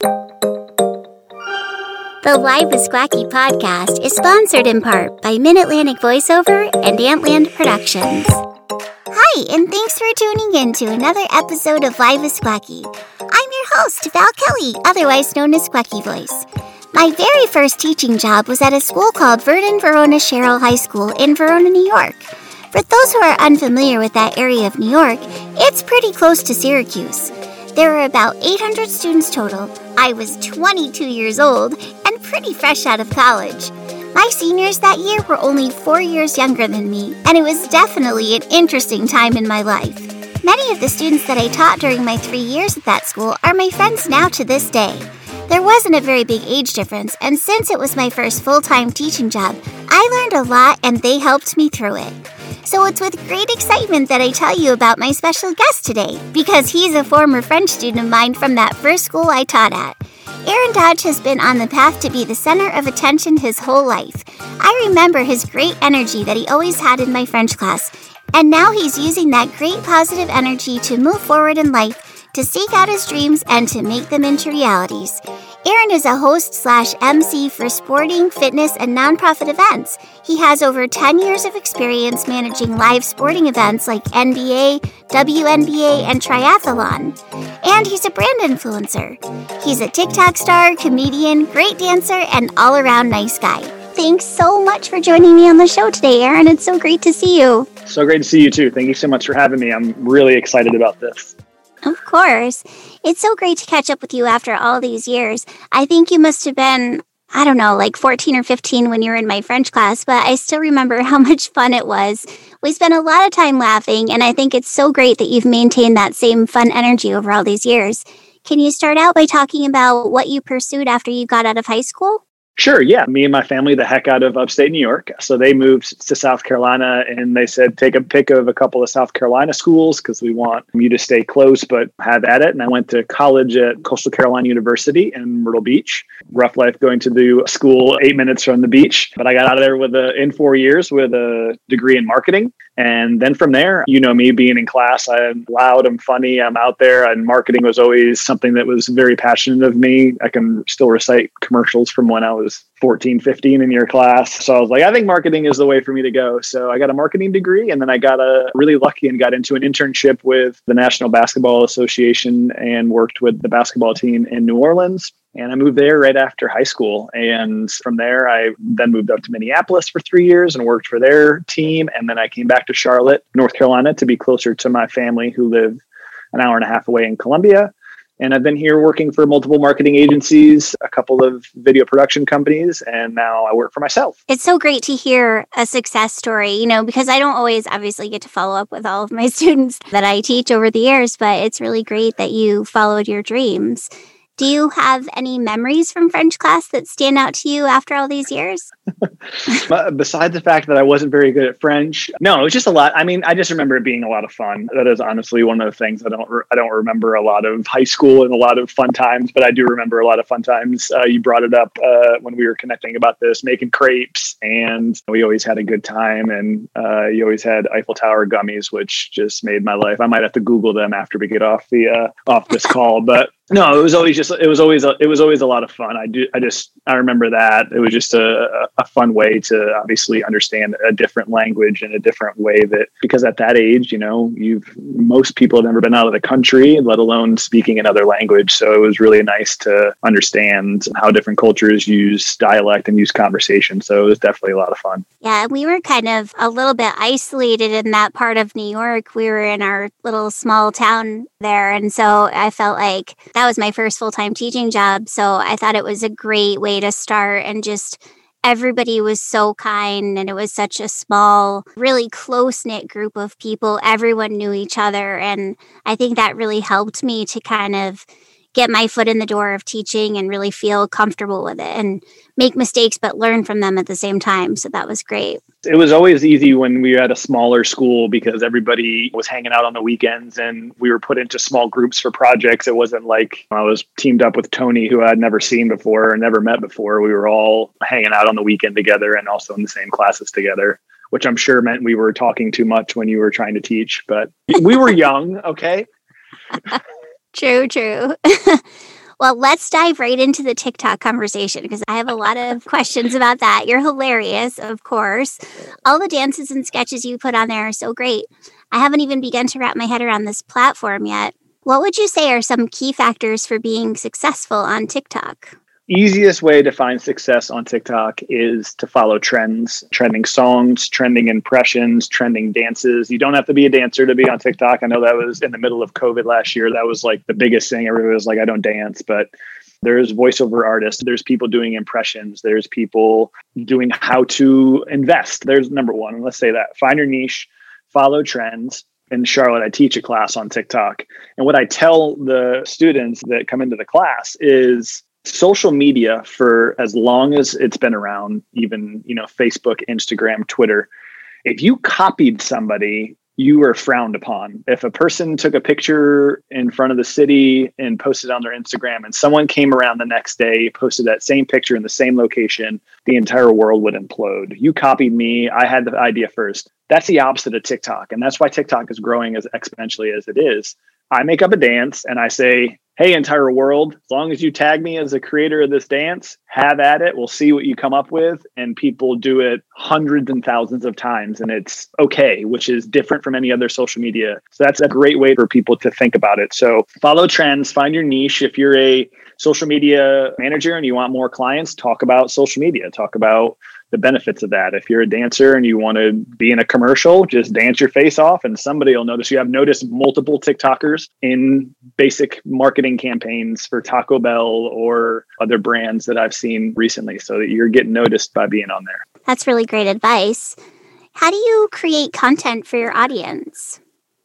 The Live with Squacky podcast is sponsored in part by Mid Atlantic Voiceover and Antland Productions. Hi, and thanks for tuning in to another episode of Live with Squacky. I'm your host, Val Kelly, otherwise known as Squacky Voice. My very first teaching job was at a school called Vernon Verona Sherrill High School in Verona, New York. For those who are unfamiliar with that area of New York, it's pretty close to Syracuse. There were about 800 students total. I was 22 years old and pretty fresh out of college. My seniors that year were only four years younger than me, and it was definitely an interesting time in my life. Many of the students that I taught during my three years at that school are my friends now to this day. There wasn't a very big age difference, and since it was my first full time teaching job, I learned a lot and they helped me through it. So it's with great excitement that I tell you about my special guest today, because he's a former French student of mine from that first school I taught at. Aaron Dodge has been on the path to be the center of attention his whole life. I remember his great energy that he always had in my French class, and now he's using that great positive energy to move forward in life, to seek out his dreams, and to make them into realities. Aaron is a host slash MC for sporting, fitness, and nonprofit events. He has over 10 years of experience managing live sporting events like NBA, WNBA, and triathlon. And he's a brand influencer. He's a TikTok star, comedian, great dancer, and all around nice guy. Thanks so much for joining me on the show today, Aaron. It's so great to see you. So great to see you too. Thank you so much for having me. I'm really excited about this. Of course. It's so great to catch up with you after all these years. I think you must have been, I don't know, like 14 or 15 when you were in my French class, but I still remember how much fun it was. We spent a lot of time laughing, and I think it's so great that you've maintained that same fun energy over all these years. Can you start out by talking about what you pursued after you got out of high school? Sure. Yeah. Me and my family, the heck out of upstate New York. So they moved to South Carolina and they said, take a pick of a couple of South Carolina schools because we want you to stay close but have at it. And I went to college at Coastal Carolina University in Myrtle Beach. Rough life going to the school eight minutes from the beach. But I got out of there with a, in four years with a degree in marketing. And then from there, you know me being in class, I'm loud, I'm funny, I'm out there, and marketing was always something that was very passionate of me. I can still recite commercials from when I was 14, 15 in your class. So I was like, I think marketing is the way for me to go. So I got a marketing degree and then I got a really lucky and got into an internship with the National Basketball Association and worked with the basketball team in New Orleans. And I moved there right after high school. And from there, I then moved up to Minneapolis for three years and worked for their team. And then I came back to Charlotte, North Carolina to be closer to my family who live an hour and a half away in Columbia. And I've been here working for multiple marketing agencies, a couple of video production companies, and now I work for myself. It's so great to hear a success story, you know, because I don't always obviously get to follow up with all of my students that I teach over the years, but it's really great that you followed your dreams. Do you have any memories from French class that stand out to you after all these years? Besides the fact that I wasn't very good at French, no, it was just a lot. I mean, I just remember it being a lot of fun. That is honestly one of the things I don't re- I don't remember a lot of high school and a lot of fun times, but I do remember a lot of fun times. Uh, you brought it up uh, when we were connecting about this, making crepes, and we always had a good time. And uh, you always had Eiffel Tower gummies, which just made my life. I might have to Google them after we get off the uh, off this call, but no, it was always just it was always a, it was always a lot of fun. I do I just I remember that it was just a, a fun way to obviously understand a different language in a different way that because at that age, you know, you've most people have never been out of the country, let alone speaking another language. So it was really nice to understand how different cultures use dialect and use conversation. So it was definitely a lot of fun. Yeah, we were kind of a little bit isolated in that part of New York. We were in our little small town there, and so I felt like that was my first full time teaching job. So I thought it was a great way to start and just everybody was so kind and it was such a small, really close knit group of people. Everyone knew each other. And I think that really helped me to kind of get my foot in the door of teaching and really feel comfortable with it and make mistakes but learn from them at the same time. So that was great. It was always easy when we were at a smaller school because everybody was hanging out on the weekends and we were put into small groups for projects. It wasn't like I was teamed up with Tony, who I'd never seen before or never met before. We were all hanging out on the weekend together and also in the same classes together which I'm sure meant we were talking too much when you were trying to teach, but we were young, okay? True, true. Well, let's dive right into the TikTok conversation because I have a lot of questions about that. You're hilarious, of course. All the dances and sketches you put on there are so great. I haven't even begun to wrap my head around this platform yet. What would you say are some key factors for being successful on TikTok? Easiest way to find success on TikTok is to follow trends, trending songs, trending impressions, trending dances. You don't have to be a dancer to be on TikTok. I know that was in the middle of COVID last year. That was like the biggest thing. Everybody was like, I don't dance, but there's voiceover artists, there's people doing impressions, there's people doing how to invest. There's number one. Let's say that. Find your niche, follow trends, in Charlotte, I teach a class on TikTok. And what I tell the students that come into the class is social media for as long as it's been around, even, you know, Facebook, Instagram, Twitter, if you copied somebody, you were frowned upon. If a person took a picture in front of the city and posted on their Instagram and someone came around the next day, posted that same picture in the same location, the entire world would implode. You copied me. I had the idea first. That's the opposite of TikTok. And that's why TikTok is growing as exponentially as it is. I make up a dance and I say, hey, entire world, as long as you tag me as a creator of this dance, have at it. We'll see what you come up with. And people do it hundreds and thousands of times, and it's okay, which is different from any other social media. So that's a great way for people to think about it. So follow trends, find your niche. If you're a social media manager and you want more clients, talk about social media, talk about the benefits of that. If you're a dancer and you want to be in a commercial, just dance your face off and somebody will notice you. I've noticed multiple TikTokers in basic marketing campaigns for Taco Bell or other brands that I've seen recently. So that you're getting noticed by being on there. That's really great advice. How do you create content for your audience?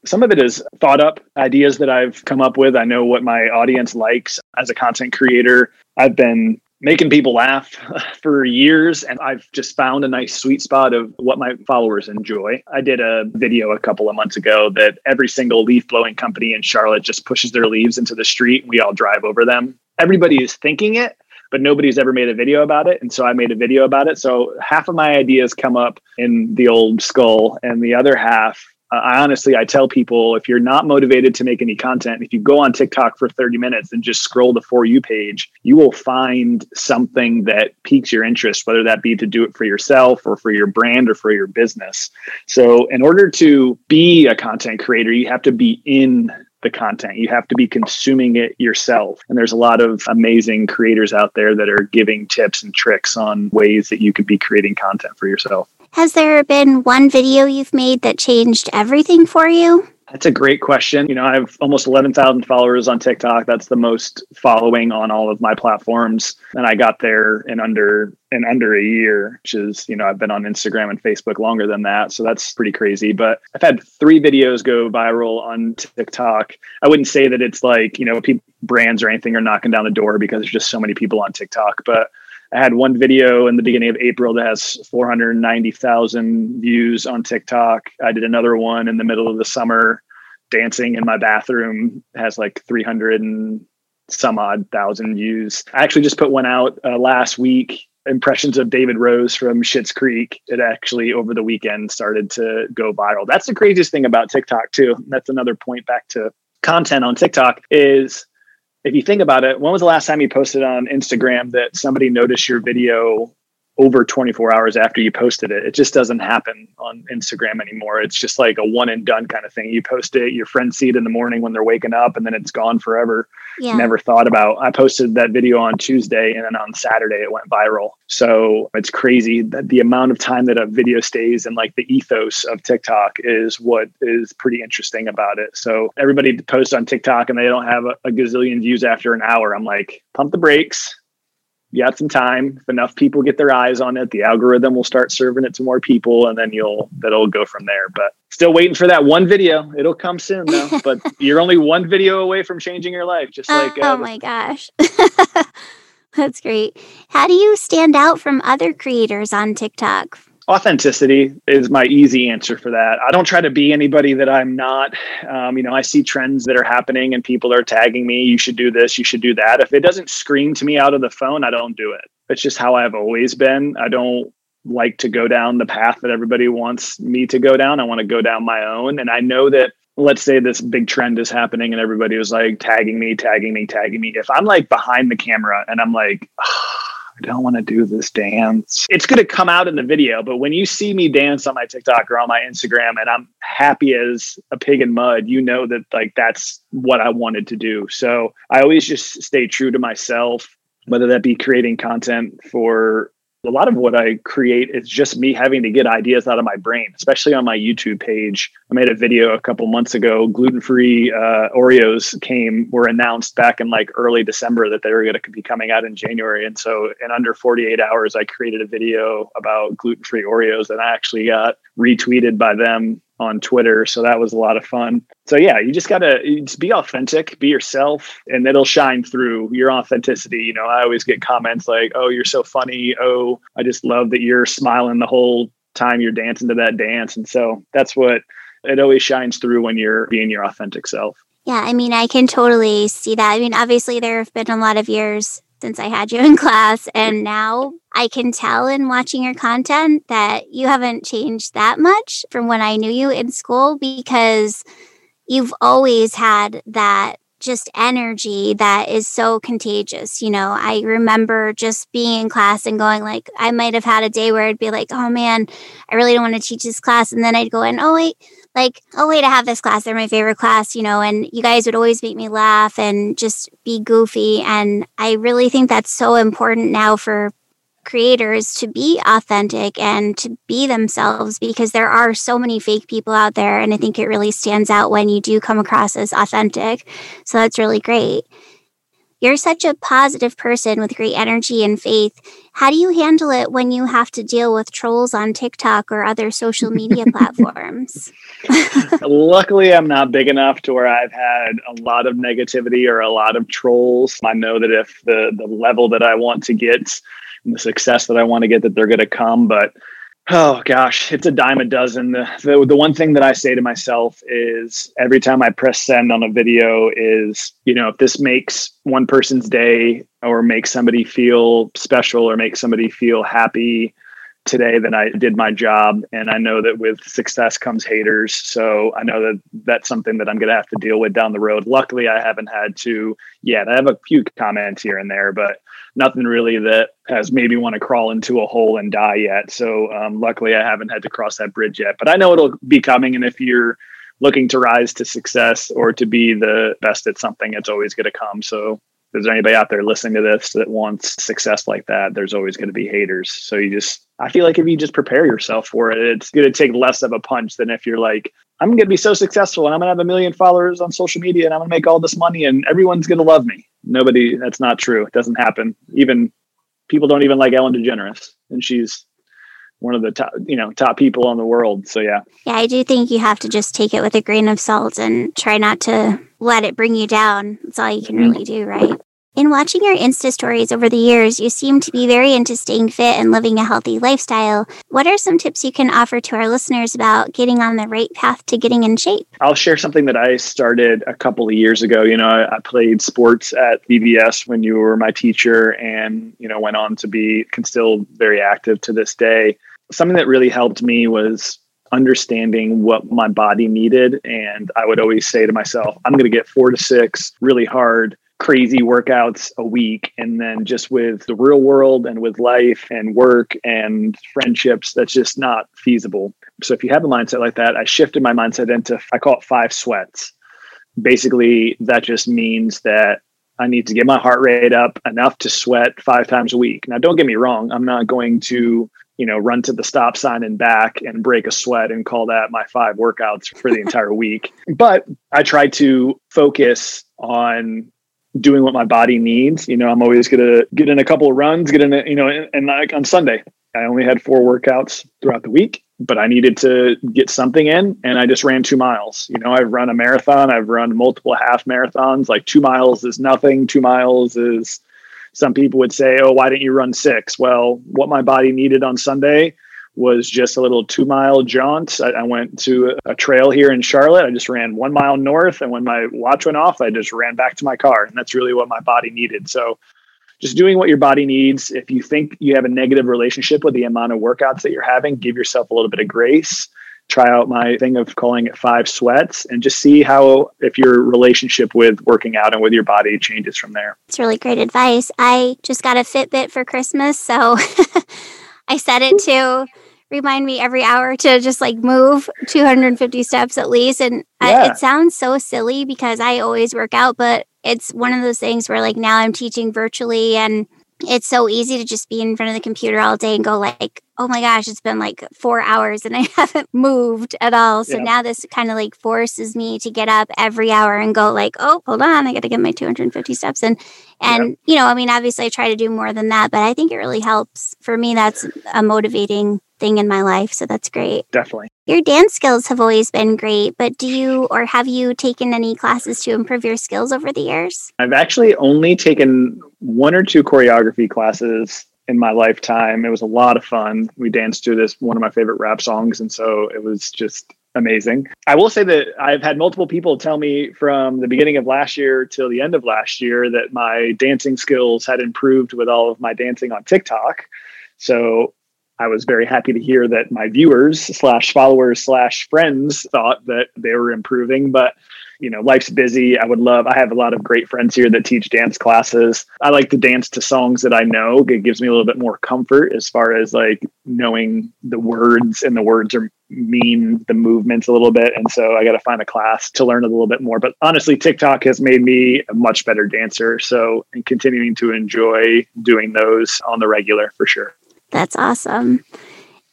Some of it is thought up ideas that I've come up with. I know what my audience likes as a content creator. I've been making people laugh for years and I've just found a nice sweet spot of what my followers enjoy. I did a video a couple of months ago that every single leaf blowing company in Charlotte just pushes their leaves into the street and we all drive over them. Everybody is thinking it, but nobody's ever made a video about it. And so I made a video about it. So half of my ideas come up in the old skull and the other half I honestly, I tell people if you're not motivated to make any content, if you go on TikTok for 30 minutes and just scroll the For You page, you will find something that piques your interest, whether that be to do it for yourself or for your brand or for your business. So, in order to be a content creator, you have to be in the content. You have to be consuming it yourself. And there's a lot of amazing creators out there that are giving tips and tricks on ways that you could be creating content for yourself. Has there been one video you've made that changed everything for you? That's a great question. You know, I have almost 11,000 followers on TikTok. That's the most following on all of my platforms. And I got there in under in under a year, which is, you know, I've been on Instagram and Facebook longer than that. So that's pretty crazy. But I've had three videos go viral on TikTok. I wouldn't say that it's like, you know, people, brands or anything are knocking down the door because there's just so many people on TikTok. But I had one video in the beginning of April that has 490,000 views on TikTok. I did another one in the middle of the summer dancing in my bathroom has like 300 and some odd thousand views. I actually just put one out uh, last week impressions of David Rose from Schitt's Creek. It actually over the weekend started to go viral. That's the craziest thing about TikTok too. That's another point back to content on TikTok is if you think about it, when was the last time you posted on Instagram that somebody noticed your video over 24 hours after you posted it. It just doesn't happen on Instagram anymore. It's just like a one and done kind of thing. You post it, your friends see it in the morning when they're waking up, and then it's gone forever. Yeah. Never thought about. I posted that video on Tuesday, and then on Saturday it went viral. So it's crazy that the amount of time that a video stays and like the ethos of TikTok is what is pretty interesting about it. So everybody posts on TikTok and they don't have a, a gazillion views after an hour. I'm like, pump the brakes you got some time. If enough people get their eyes on it, the algorithm will start serving it to more people, and then you'll that'll go from there. But still waiting for that one video. It'll come soon though. but you're only one video away from changing your life. Just like oh, uh, oh my gosh. That's great. How do you stand out from other creators on TikTok? Authenticity is my easy answer for that. I don't try to be anybody that I'm not. Um, you know, I see trends that are happening and people are tagging me. You should do this. You should do that. If it doesn't scream to me out of the phone, I don't do it. It's just how I've always been. I don't like to go down the path that everybody wants me to go down. I want to go down my own. And I know that let's say this big trend is happening and everybody was like tagging me, tagging me, tagging me. If I'm like behind the camera and I'm like, oh, I don't want to do this dance, it's going to come out in the video. But when you see me dance on my TikTok or on my Instagram and I'm happy as a pig in mud, you know that like that's what I wanted to do. So I always just stay true to myself whether that be creating content for a lot of what I create is just me having to get ideas out of my brain, especially on my YouTube page. I made a video a couple months ago. Gluten free uh, Oreos came were announced back in like early December that they were going to be coming out in January, and so in under 48 hours, I created a video about gluten free Oreos, and I actually got retweeted by them on Twitter. So that was a lot of fun. So yeah, you just gotta just be authentic, be yourself, and it'll shine through your authenticity. You know, I always get comments like, "Oh, you're so funny." Oh, I just love that you're smiling the whole time you're dancing to that dance. And so that's what it always shines through when you're being your authentic self. Yeah, I mean, I can totally see that. I mean, obviously, there have been a lot of years since I had you in class. And now I can tell in watching your content that you haven't changed that much from when I knew you in school because you've always had that just energy that is so contagious. You know, I remember just being in class and going like, I might have had a day where I'd be like, oh man, I really don't want to teach this class. And then I'd go in, oh wait, like, oh wait, I have this class. They're my favorite class, you know, and you guys would always make me laugh and just be goofy. And I really think that's so important now for creators to be authentic and to be themselves because there are so many fake people out there. And I think it really stands out when you do come across as authentic. So that's really great. You're such a positive person with great energy and faith. How do you handle it when you have to deal with trolls on TikTok or other social media platforms? Luckily, I'm not big enough to where I've had a lot of negativity or a lot of trolls. I know that if the the level that I want to get and the success that I want to get that they're going to come, but oh gosh, it's a dime a dozen. The, the, the one thing that I say to myself is every time I press send on a video is, you know, if this makes one person's day or makes somebody feel special or makes somebody feel happy today, then I did my job. And I know that with success comes haters. So I know that that's something that I'm going to have to deal with down the road. Luckily, I haven't had to yet. I have a few comments here and there, but nothing really that has made me want to crawl into a hole and die yet. So um, luckily, I haven't had to cross that bridge yet. But I know it'll be coming. And if you're looking to rise to success or to be the best at something, it's always going to come. So if there's anybody out there listening to this that wants success like that, there's always going to be haters. So you just, I feel like if you just prepare yourself for it, it's going to take less of a punch than if you're like, I'm going to be so successful and I'm going to have a million followers on social media and I'm going to make all this money and everyone's going to love me. Nobody that's not true. It doesn't happen. Even people don't even like ellen degeneres and she's one of the top you know top people in the world so yeah yeah i do think you have to just take it with a grain of salt and try not to let it bring you down that's all you can mm-hmm. really do right in watching your Insta stories over the years, you seem to be very into staying fit and living a healthy lifestyle. What are some tips you can offer to our listeners about getting on the right path to getting in shape? I'll share something that I started a couple of years ago. You know, I, I played sports at VVS when you were my teacher and, you know, went on to be can still very active to this day. Something that really helped me was understanding what my body needed. And I would always say to myself, I'm going to get four to six really hard crazy workouts a week. And then just with the real world and with life and work and friendships that's just not feasible. So if you have a mindset like that i shifted my mindset into i call it five sweats. Basically that just means that i need to get my heart rate up enough to sweat five times a week. Now don't get me wrong i'm not going to you know run to the stop sign and back and break a sweat and call that my five workouts for the entire week but i try to focus on doing what my body needs. You know, I'm always gonna get in a couple of runs, get in, a, you know, and, and like on Sunday, I only had four workouts throughout the week, but I needed to get something in, and I just ran two miles. You know, I've run a marathon, I've run multiple half marathons. Like two miles is nothing. Two miles is some people would say, "Oh, why didn't you run six? Well, what my body needed on Sunday was just a little two mile jaunt. I, I went to a, a, trail here in Charlotte. I just ran one mile north, and when my watch went off, I just ran back to my car, and that's really what my body needed. So, just doing what your body needs. If you think you have a negative relationship with the amount of workouts that you're having, give yourself a little bit of grace. Try out my thing of calling it five sweats and just see how if your relationship with working out and with your body changes from there. It's really great advice. I just got a Fitbit for Christmas, so I set it to remind me every hour to just like move 250 steps at least. And yeah. I, it sounds so silly because I always work out, but it's one of those things where like now I'm teaching virtually and it's so easy to just be in front of the computer all day and go like, oh my gosh, it's been like four hours and I haven't moved at all. So yeah. now this kind of like forces me to get up every hour and go like, oh, hold on, I got to get my 250 steps in. And, yeah. you know, I mean, obviously I try to do more than that, but I think it really helps. For me, that's a motivating thing in my life. So that's great. Definitely. Your dance skills have always been great, but do you or have you taken any classes to improve your skills over the years? I've actually only taken one or two choreography classes in my lifetime. It was a lot of fun. We danced to this one of my favorite rap songs, and so it was just amazing. I will say that I've had multiple people tell me from the beginning of last year till the end of last year that my dancing skills had improved with all of my dancing on TikTok. So I was very happy to hear that my viewers slash followers slash friends thought that they were improving. But you know, life's busy. I would love, I have a lot of great friends here that teach dance classes. I like to dance to songs that I know. It gives me a little bit more comfort as far as like knowing the words and the words are mean the movements a little bit. And so I got to find a class to learn a little bit more. But honestly, TikTok has made me a much better dancer. So and continuing to enjoy doing those on the regular for sure. That's awesome.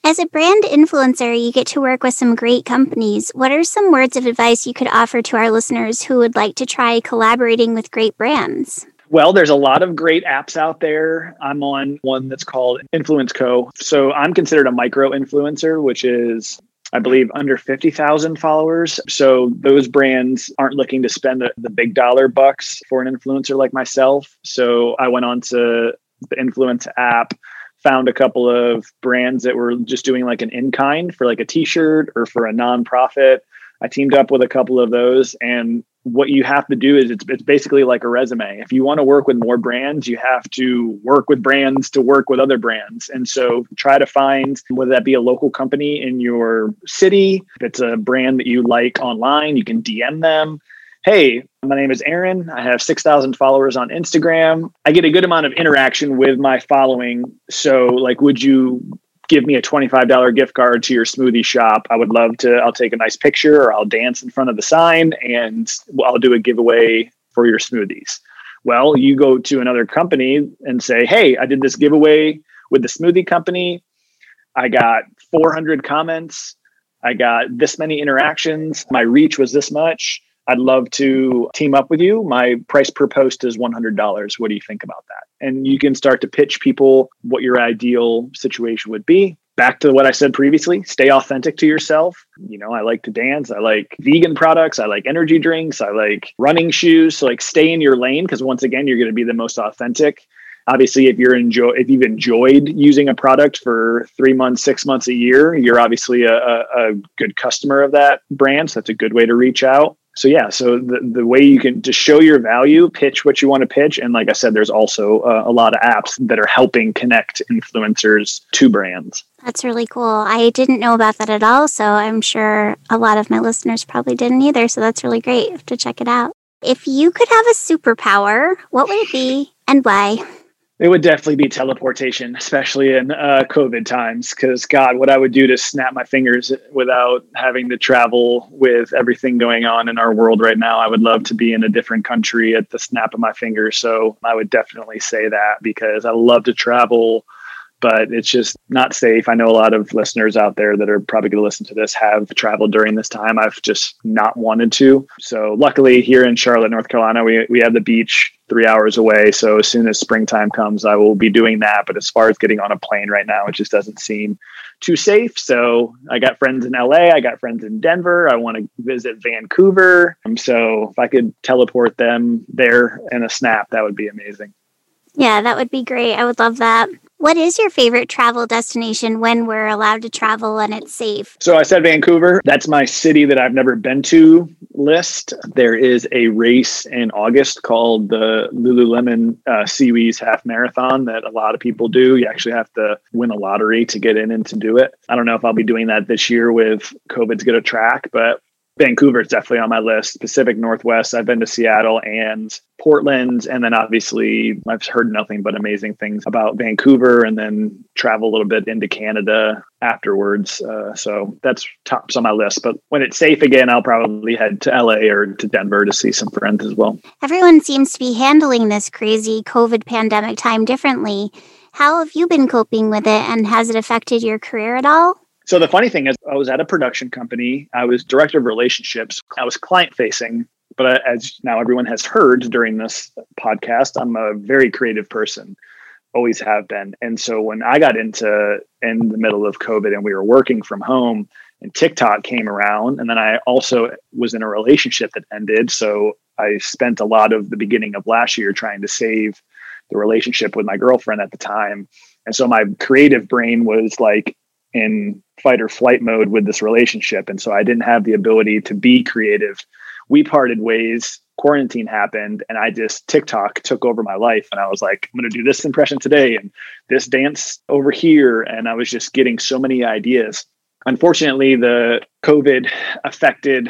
As a brand influencer, you get to work with some great companies. What are some words of advice you could offer to our listeners who would like to try collaborating with great brands? Well, there's a lot of great apps out there. I'm on one that's called Influence Co. So I'm considered a micro influencer, which is I believe under 50,000 followers. So those brands aren't looking to spend the, the, big dollar bucks for an influencer like myself. So I went on to the Influence app found a couple of brands that were just doing like an in kind for like a t-shirt or for a nonprofit. I teamed up with a couple of those and what you have to do is it's, it's basically like a resume. If you want to work with more brands, you have to work with brands to work with other brands. And so try to find whether that be a local company in your city, if it's a brand that you like online, you can DM them hey, my name is Aaron. I have 6,000 followers on Instagram. I get a good amount of interaction with my following. So, like, would you give me a $25 gift card to your smoothie shop? I would love to. I'll take a nice picture or I'll dance in front of the sign and I'll do a giveaway for your smoothies. Well, you go to another company and say, hey, I did this giveaway with the smoothie company. I got 400 comments. I got this many interactions. My reach was this much I'd love to team up with you. My price per post is $100. What do you think about that? And you can start to pitch people what your ideal situation would be. Back to what I said previously, stay authentic to yourself. You know, I like to dance. I like vegan products. I like energy drinks. I like running shoes. So like stay in your lane because once again, you're going to be the most authentic obviously if you're enjoy if you've enjoyed using a product for three months six months a year you're obviously a, a, a, good customer of that brand so that's a good way to reach out so yeah so the, the way you can to show your value pitch what you want to pitch and like i said there's also uh, a lot of apps that are helping connect influencers to brands. That's really cool. I didn't know about that at all so i'm sure a lot of my listeners probably didn't either so that's really great. To check it out. If you could have a superpower what would it be and why it would definitely be teleportation, especially in uh, COVID times. Because God, what I would do to snap my fingers without having to travel with everything going on in our world right now, I would love to be in a different country at the snap of my fingers. So I would definitely say that because I love to travel but it's just not safe. I know a lot of listeners out there that are probably going to listen to this have traveled during this time. I've just not wanted to. So luckily here in Charlotte, North Carolina, we, we have the beach three hours away. So as soon as springtime comes, I will be doing that. But as far as getting on a plane right now, it just doesn't seem too safe. So I got friends in LA, I got friends in Denver. I want to visit Vancouver. Um, so if I could teleport them there in a snap, that would be amazing. Yeah, that would be great. I would love that. What is your favorite travel destination when we're allowed to travel and it's safe? So I said Vancouver. That's my city that I've never been to list. There is a race in August called the Lululemon uh, SeaWheeze Half Marathon that a lot of people do. You actually have to win a lottery to get in and to do it. I don't know if I'll be doing that this year with COVID's going to track, but Vancouver is definitely on my list. Pacific Northwest. I've been to Seattle and Portland, and then obviously I've heard nothing but amazing things about Vancouver, and then travel a little bit into Canada afterwards. Uh, so that's tops on my list. But when it's safe again, I'll probably head to LA or to Denver to see some friends as well. Everyone seems to be handling this crazy COVID pandemic time differently. How have you been coping with it, and has it affected your career at all? So the funny thing is, I was at a production company. I was director of relationships. I was client facing, but as now everyone has heard during this podcast, I'm a very creative person, always have been. And so when I got into in the middle of COVID and we were working from home, and TikTok came around, and then I also was in a relationship that ended. So I spent a lot of the beginning of last year trying to save the relationship with my girlfriend at the time. And so my creative brain was like, in fight or flight mode with this relationship. And so I didn't have the ability to be creative. We parted ways, quarantine happened, and I just TikTok took over my life. And I was like, I'm going to do this impression today and this dance over here. And I was just getting so many ideas. Unfortunately, the COVID affected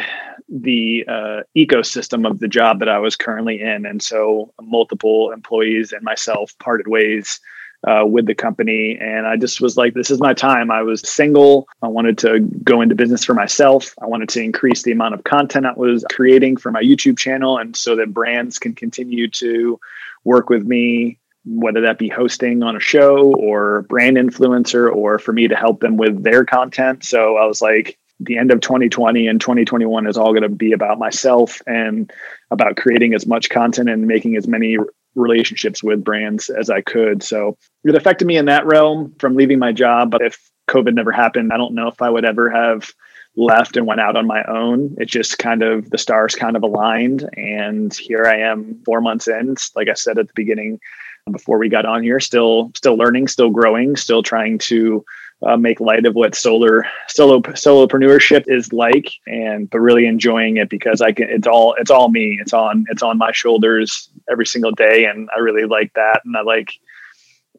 the uh, ecosystem of the job that I was currently in. And so multiple employees and myself parted ways uh, with the company. And I just was like, this is my time. I was single. I wanted to go into business for myself. I wanted to increase the amount of content I was creating for my YouTube channel. And so that brands can continue to work with me, whether that be hosting on a show or brand influencer or for me to help them with their content. So I was like, the end of 2020 and 2021 is all going to be about myself and about creating as much content and making as many relationships with brands as I could. So it affected me in that realm from leaving my job. But if COVID never happened, I don't know if I would ever have left and went out on my own. It just kind of the stars kind of aligned. And here I am four months in. Like I said at the beginning, before we got on here, still still learning, still growing, still trying to uh, make light of what solar solo solopreneurship is like and but really enjoying it because i can it's all it's all me it's on it's on my shoulders every single day and i really like that and i like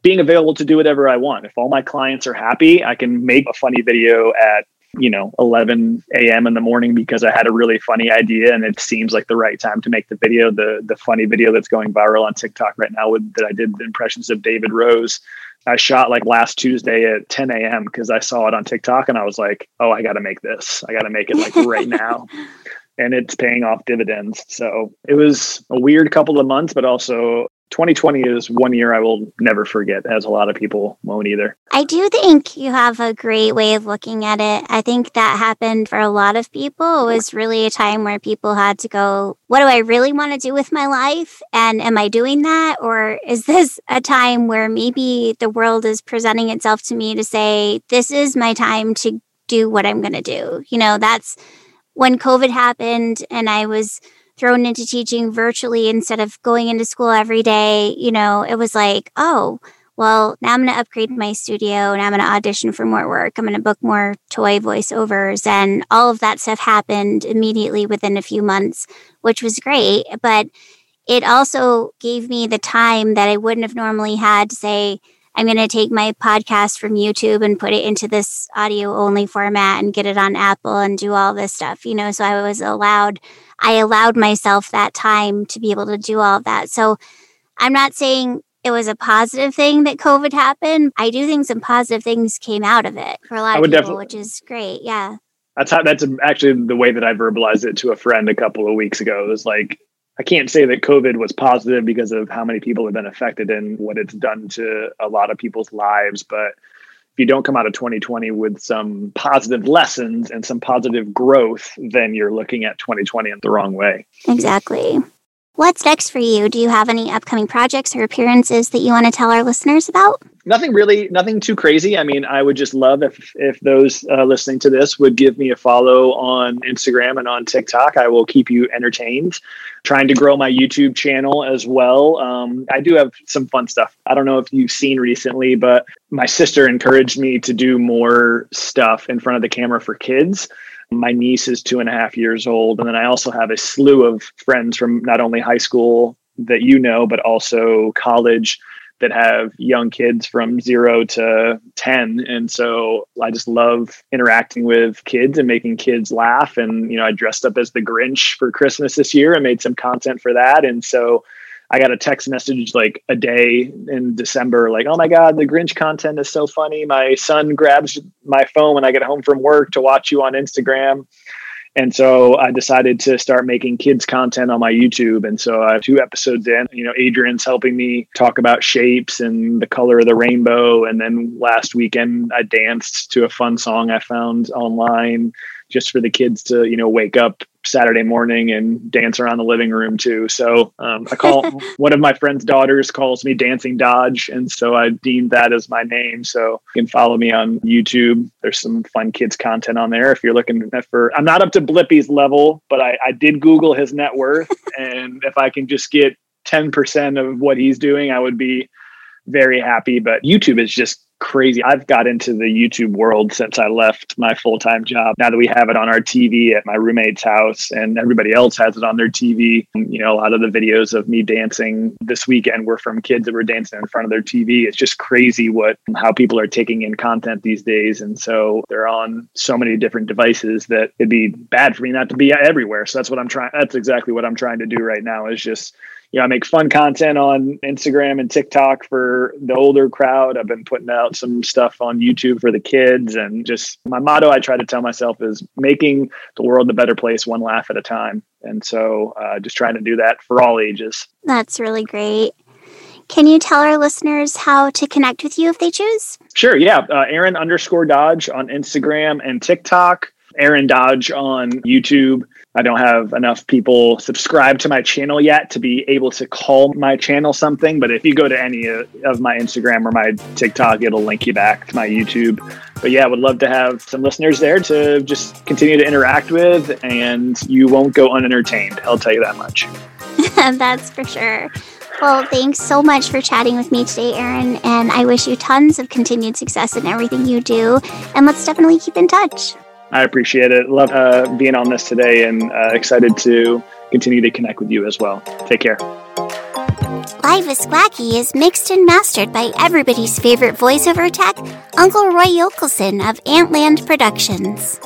being available to do whatever i want if all my clients are happy i can make a funny video at you know 11 a.m in the morning because i had a really funny idea and it seems like the right time to make the video the the funny video that's going viral on tiktok right now with that i did the impressions of david rose I shot like last Tuesday at 10 a.m. because I saw it on TikTok and I was like, oh, I got to make this. I got to make it like right now. And it's paying off dividends. So it was a weird couple of months, but also 2020 is one year I will never forget, as a lot of people won't either. I do think you have a great way of looking at it. I think that happened for a lot of people. It was really a time where people had to go, What do I really want to do with my life? And am I doing that? Or is this a time where maybe the world is presenting itself to me to say, This is my time to do what I'm going to do? You know, that's when COVID happened and I was thrown into teaching virtually instead of going into school every day, you know, it was like, oh, well, now I'm going to upgrade my studio and I'm going to audition for more work. I'm going to book more toy voiceovers. And all of that stuff happened immediately within a few months, which was great. But it also gave me the time that I wouldn't have normally had to say, I'm going to take my podcast from YouTube and put it into this audio only format and get it on Apple and do all this stuff, you know. So I was allowed I allowed myself that time to be able to do all of that. So I'm not saying it was a positive thing that COVID happened. I do think some positive things came out of it for a lot of people, which is great. Yeah. That's how that's actually the way that I verbalized it to a friend a couple of weeks ago. It was like, I can't say that COVID was positive because of how many people have been affected and what it's done to a lot of people's lives. But if you don't come out of 2020 with some positive lessons and some positive growth, then you're looking at 2020 in the wrong way. Exactly. What's next for you? Do you have any upcoming projects or appearances that you want to tell our listeners about? Nothing really, nothing too crazy. I mean, I would just love if if those uh, listening to this would give me a follow on Instagram and on TikTok. I will keep you entertained. Trying to grow my YouTube channel as well. Um, I do have some fun stuff. I don't know if you've seen recently, but my sister encouraged me to do more stuff in front of the camera for kids. My niece is two and a half years old. And then I also have a slew of friends from not only high school that you know, but also college that have young kids from zero to 10. And so I just love interacting with kids and making kids laugh. And, you know, I dressed up as the Grinch for Christmas this year and made some content for that. And so I got a text message like a day in December, like, oh my God, the Grinch content is so funny. My son grabs my phone when I get home from work to watch you on Instagram. And so I decided to start making kids content on my YouTube. And so I have two episodes in, you know, Adrian's helping me talk about shapes and the color of the rainbow. And then last weekend I danced to a fun song I found online just for the kids to you know wake up Saturday morning and dance around the living room too. So um, I call one of my friend's daughters calls me Dancing Dodge, and so I deemed that as my name. So you can follow me on YouTube. There's some fun kids content on there if you're looking for. I'm not up to Blippi's level, but I, I did Google his net worth, and if I can just get 10% of what he's doing, I would be very happy. But YouTube is just crazy. I've got into the YouTube world since I left my full time job. Now that we have it on our TV at my roommate's house and everybody else has it on their TV, you know, a lot of the videos of me dancing this weekend were from kids that were dancing in front of their TV. It's just crazy what how people are taking in content these days. And so they're on so many different devices that it'd be bad for me not to be everywhere. So that's what I'm trying. That's exactly what I'm trying to do right now is just you know, I make fun content on Instagram and TikTok for the older crowd. I've been putting out some stuff on YouTube for the kids. And just my motto I try to tell myself is making the world a better place one laugh at a time. And so uh, just trying to do that for all ages. That's really great. Can you tell our listeners how to connect with you if they choose? Sure. Yeah. Uh, Aaron underscore Dodge on Instagram and TikTok. Aaron Dodge on YouTube. I don't have enough people subscribed to my channel yet to be able to call my channel something. But if you go to any uh, of my Instagram or my TikTok, it'll link you back to my YouTube. But yeah, I would love to have some listeners there to just continue to interact with, and you won't go unentertained. I'll tell you that much. That's for sure. Well, thanks so much for chatting with me today, Aaron. And I wish you tons of continued success in everything you do. And let's definitely keep in touch. I appreciate it. Love uh, being on this today and uh, excited to continue to connect with you as well. Take care. Live with Squacky is mixed and mastered by everybody's favorite voiceover tech, Uncle Roy Yokelson of Antland Productions.